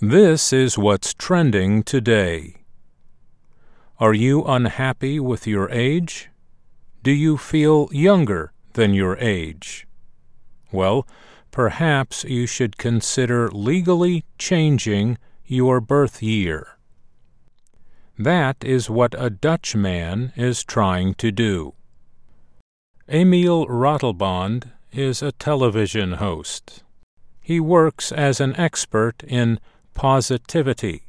This is what's trending today. Are you unhappy with your age? Do you feel younger than your age? Well, perhaps you should consider legally changing your birth year. That is what a Dutch man is trying to do. Emil Ratelband is a television host. He works as an expert in positivity.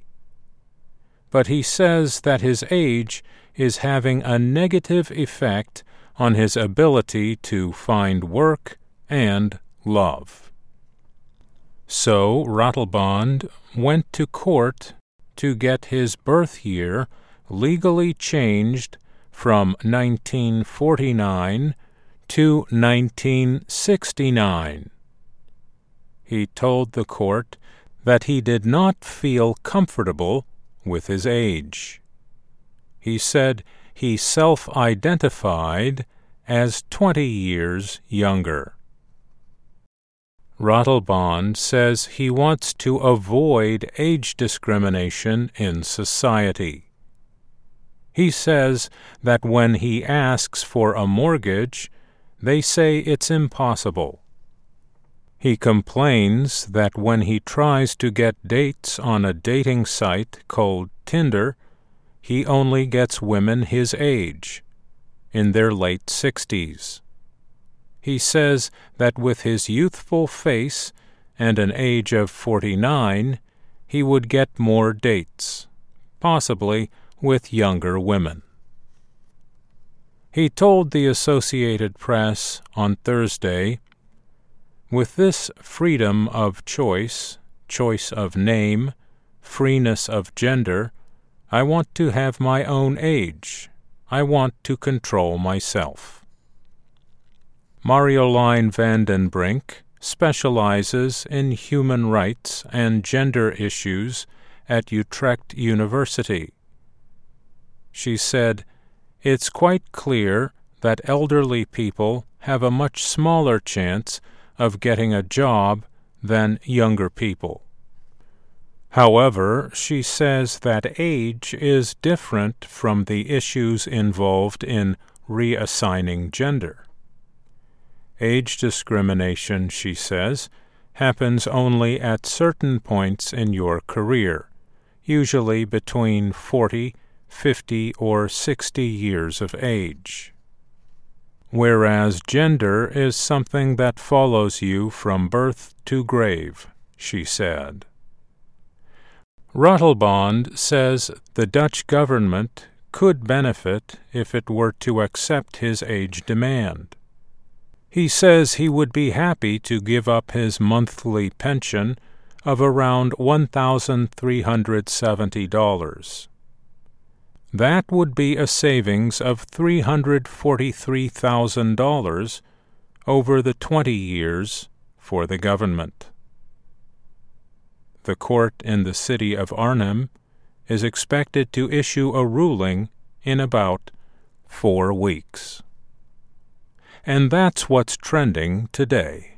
But he says that his age is having a negative effect on his ability to find work and love. So Ratelband went to court to get his birth year legally changed from 1949 to 1969. He told the court that he did not feel comfortable with his age. He said he self identified as twenty years younger. Ratelband says he wants to avoid age discrimination in society. He says that when he asks for a mortgage, they say it's impossible. He complains that when he tries to get dates on a dating site called Tinder, he only gets women his age, in their late sixties. He says that with his youthful face and an age of forty nine, he would get more dates, possibly with younger women. He told the Associated Press on Thursday With this freedom of choice, choice of name, freeness of gender, I want to have my own age. I want to control myself. Marjolein van den Brink specializes in human rights and gender issues at Utrecht University. She said, It's quite clear that elderly people have a much smaller chance of getting a job than younger people. However, she says that age is different from the issues involved in reassigning gender. Age discrimination, she says, happens only at certain points in your career, usually between 40, 50, or 60 years of age. Whereas gender is something that follows you from birth to grave, she said. Ratelband says the Dutch government could benefit if it were to accept his age demand. He says he would be happy to give up his monthly pension of around $1,370. That would be a savings of $343,000 over the 20 years for the government. The court in the city of Arnhem is expected to issue a ruling in about four weeks. And that's what's trending today.